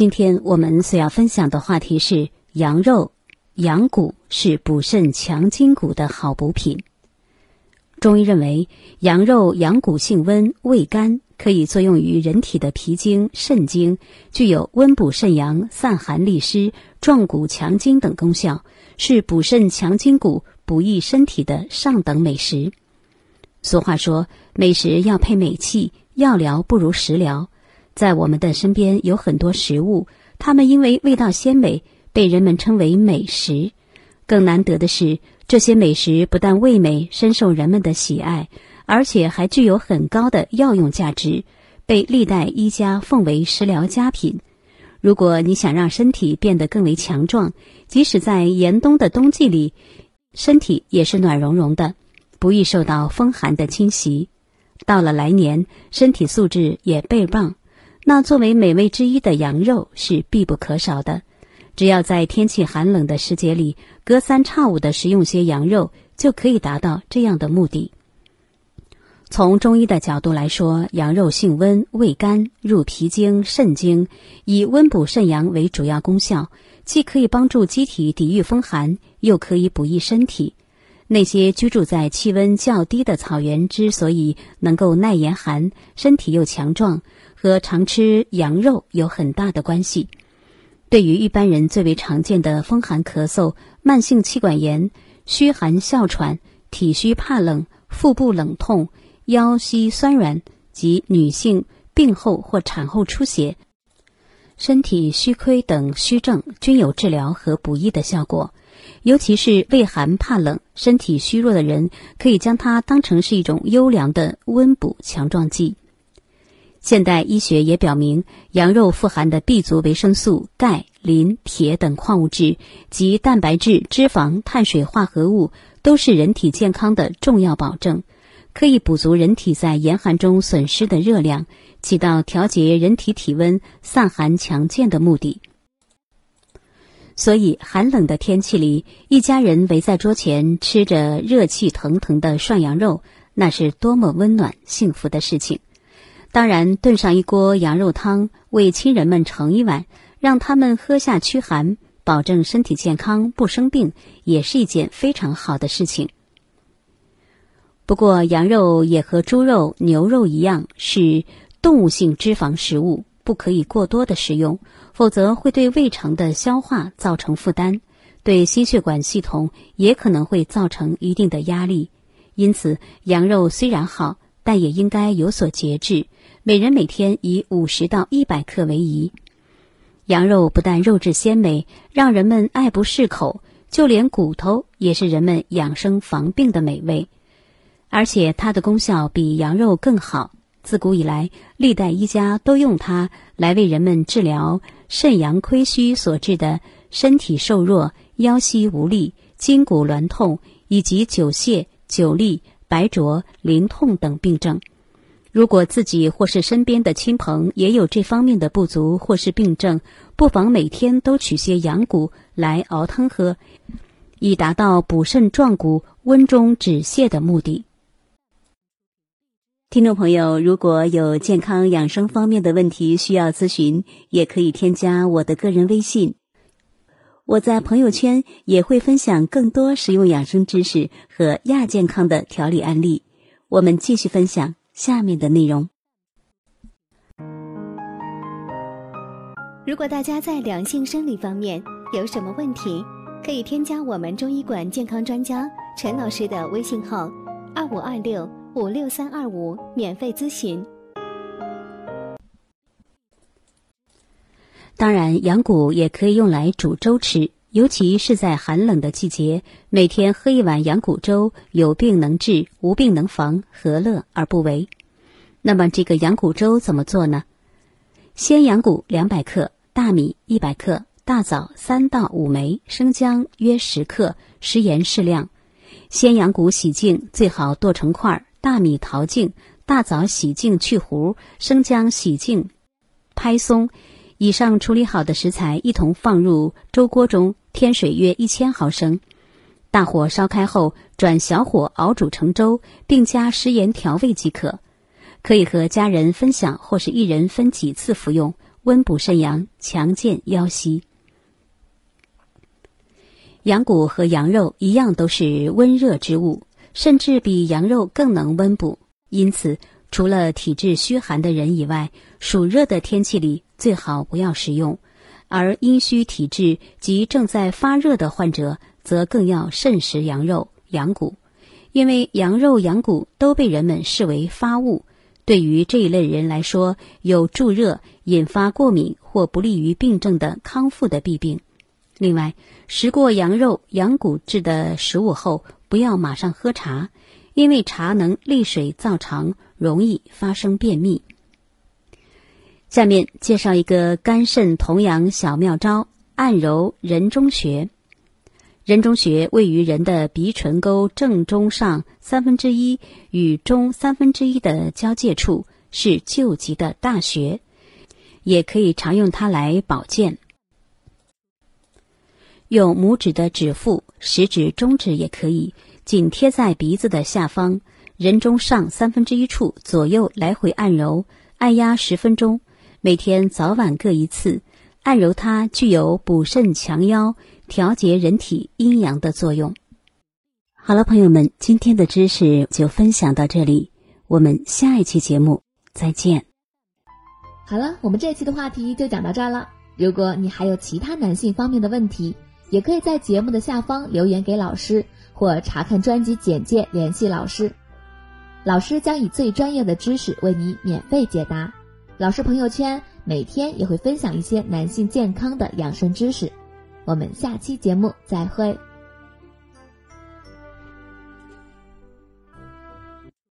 今天我们所要分享的话题是羊肉、羊骨是补肾强筋骨的好补品。中医认为，羊肉、羊骨性温、味甘，可以作用于人体的脾经、肾经，具有温补肾阳、散寒利湿、壮骨强筋等功效，是补肾强筋骨、补益身体的上等美食。俗话说：“美食要配美器，药疗不如食疗。”在我们的身边有很多食物，它们因为味道鲜美，被人们称为美食。更难得的是，这些美食不但味美，深受人们的喜爱，而且还具有很高的药用价值，被历代医家奉为食疗佳品。如果你想让身体变得更为强壮，即使在严冬的冬季里，身体也是暖融融的，不易受到风寒的侵袭。到了来年，身体素质也倍棒。那作为美味之一的羊肉是必不可少的，只要在天气寒冷的时节里，隔三差五的食用些羊肉，就可以达到这样的目的。从中医的角度来说，羊肉性温，味甘，入脾经、肾经，以温补肾阳为主要功效，既可以帮助机体抵御风寒，又可以补益身体。那些居住在气温较低的草原之所以能够耐严寒，身体又强壮。和常吃羊肉有很大的关系。对于一般人最为常见的风寒咳嗽、慢性气管炎、虚寒哮喘、体虚怕冷、腹部冷痛、腰膝酸软及女性病后或产后出血、身体虚亏等虚症，均有治疗和补益的效果。尤其是畏寒怕冷、身体虚弱的人，可以将它当成是一种优良的温补强壮剂。现代医学也表明，羊肉富含的 B 族维生素、钙、磷、铁等矿物质及蛋白质、脂肪、碳水化合物，都是人体健康的重要保证，可以补足人体在严寒中损失的热量，起到调节人体体温、散寒强健的目的。所以，寒冷的天气里，一家人围在桌前吃着热气腾腾的涮羊肉，那是多么温暖幸福的事情。当然，炖上一锅羊肉汤，为亲人们盛一碗，让他们喝下驱寒，保证身体健康不生病，也是一件非常好的事情。不过，羊肉也和猪肉、牛肉一样，是动物性脂肪食物，不可以过多的食用，否则会对胃肠的消化造成负担，对心血管系统也可能会造成一定的压力。因此，羊肉虽然好，但也应该有所节制。每人每天以五十到一百克为宜。羊肉不但肉质鲜美，让人们爱不释口，就连骨头也是人们养生防病的美味。而且它的功效比羊肉更好。自古以来，历代医家都用它来为人们治疗肾阳亏虚所致的身体瘦弱、腰膝无力、筋骨挛痛以及久泻、久痢、白浊、淋痛等病症。如果自己或是身边的亲朋也有这方面的不足或是病症，不妨每天都取些羊骨来熬汤喝，以达到补肾壮骨、温中止泻的目的。听众朋友，如果有健康养生方面的问题需要咨询，也可以添加我的个人微信。我在朋友圈也会分享更多实用养生知识和亚健康的调理案例。我们继续分享。下面的内容。如果大家在两性生理方面有什么问题，可以添加我们中医馆健康专家陈老师的微信号：二五二六五六三二五，免费咨询。当然，羊骨也可以用来煮粥吃。尤其是在寒冷的季节，每天喝一碗羊骨粥，有病能治，无病能防，何乐而不为？那么，这个羊骨粥怎么做呢？鲜羊骨两百克，大米一百克，大枣三到五枚，生姜约十克，食盐适量。鲜羊骨洗净，最好剁成块儿；大米淘净，大枣洗净去核，生姜洗净拍松。以上处理好的食材一同放入粥锅中。添水约一千毫升，大火烧开后转小火熬煮成粥，并加食盐调味即可。可以和家人分享或是一人分几次服用，温补肾阳，强健腰膝。羊骨和羊肉一样，都是温热之物，甚至比羊肉更能温补。因此，除了体质虚寒的人以外，暑热的天气里最好不要食用；而阴虚体质及正在发热的患者，则更要慎食羊肉、羊骨，因为羊肉、羊骨都被人们视为发物，对于这一类人来说，有助热、引发过敏或不利于病症的康复的弊病。另外，食过羊肉、羊骨制的食物后，不要马上喝茶，因为茶能利水燥肠，容易发生便秘。下面介绍一个肝肾同养小妙招：按揉人中穴。人中穴位于人的鼻唇沟正中上三分之一与中三分之一的交界处，是救急的大穴，也可以常用它来保健。用拇指的指腹、食指、中指也可以紧贴在鼻子的下方，人中上三分之一处左右来回按揉，按压十分钟，每天早晚各一次。按揉它具有补肾强腰、调节人体阴阳的作用。好了，朋友们，今天的知识就分享到这里，我们下一期节目再见。好了，我们这期的话题就讲到这儿了。如果你还有其他男性方面的问题，也可以在节目的下方留言给老师，或查看专辑简介联系老师。老师将以最专业的知识为你免费解答。老师朋友圈每天也会分享一些男性健康的养生知识。我们下期节目再会。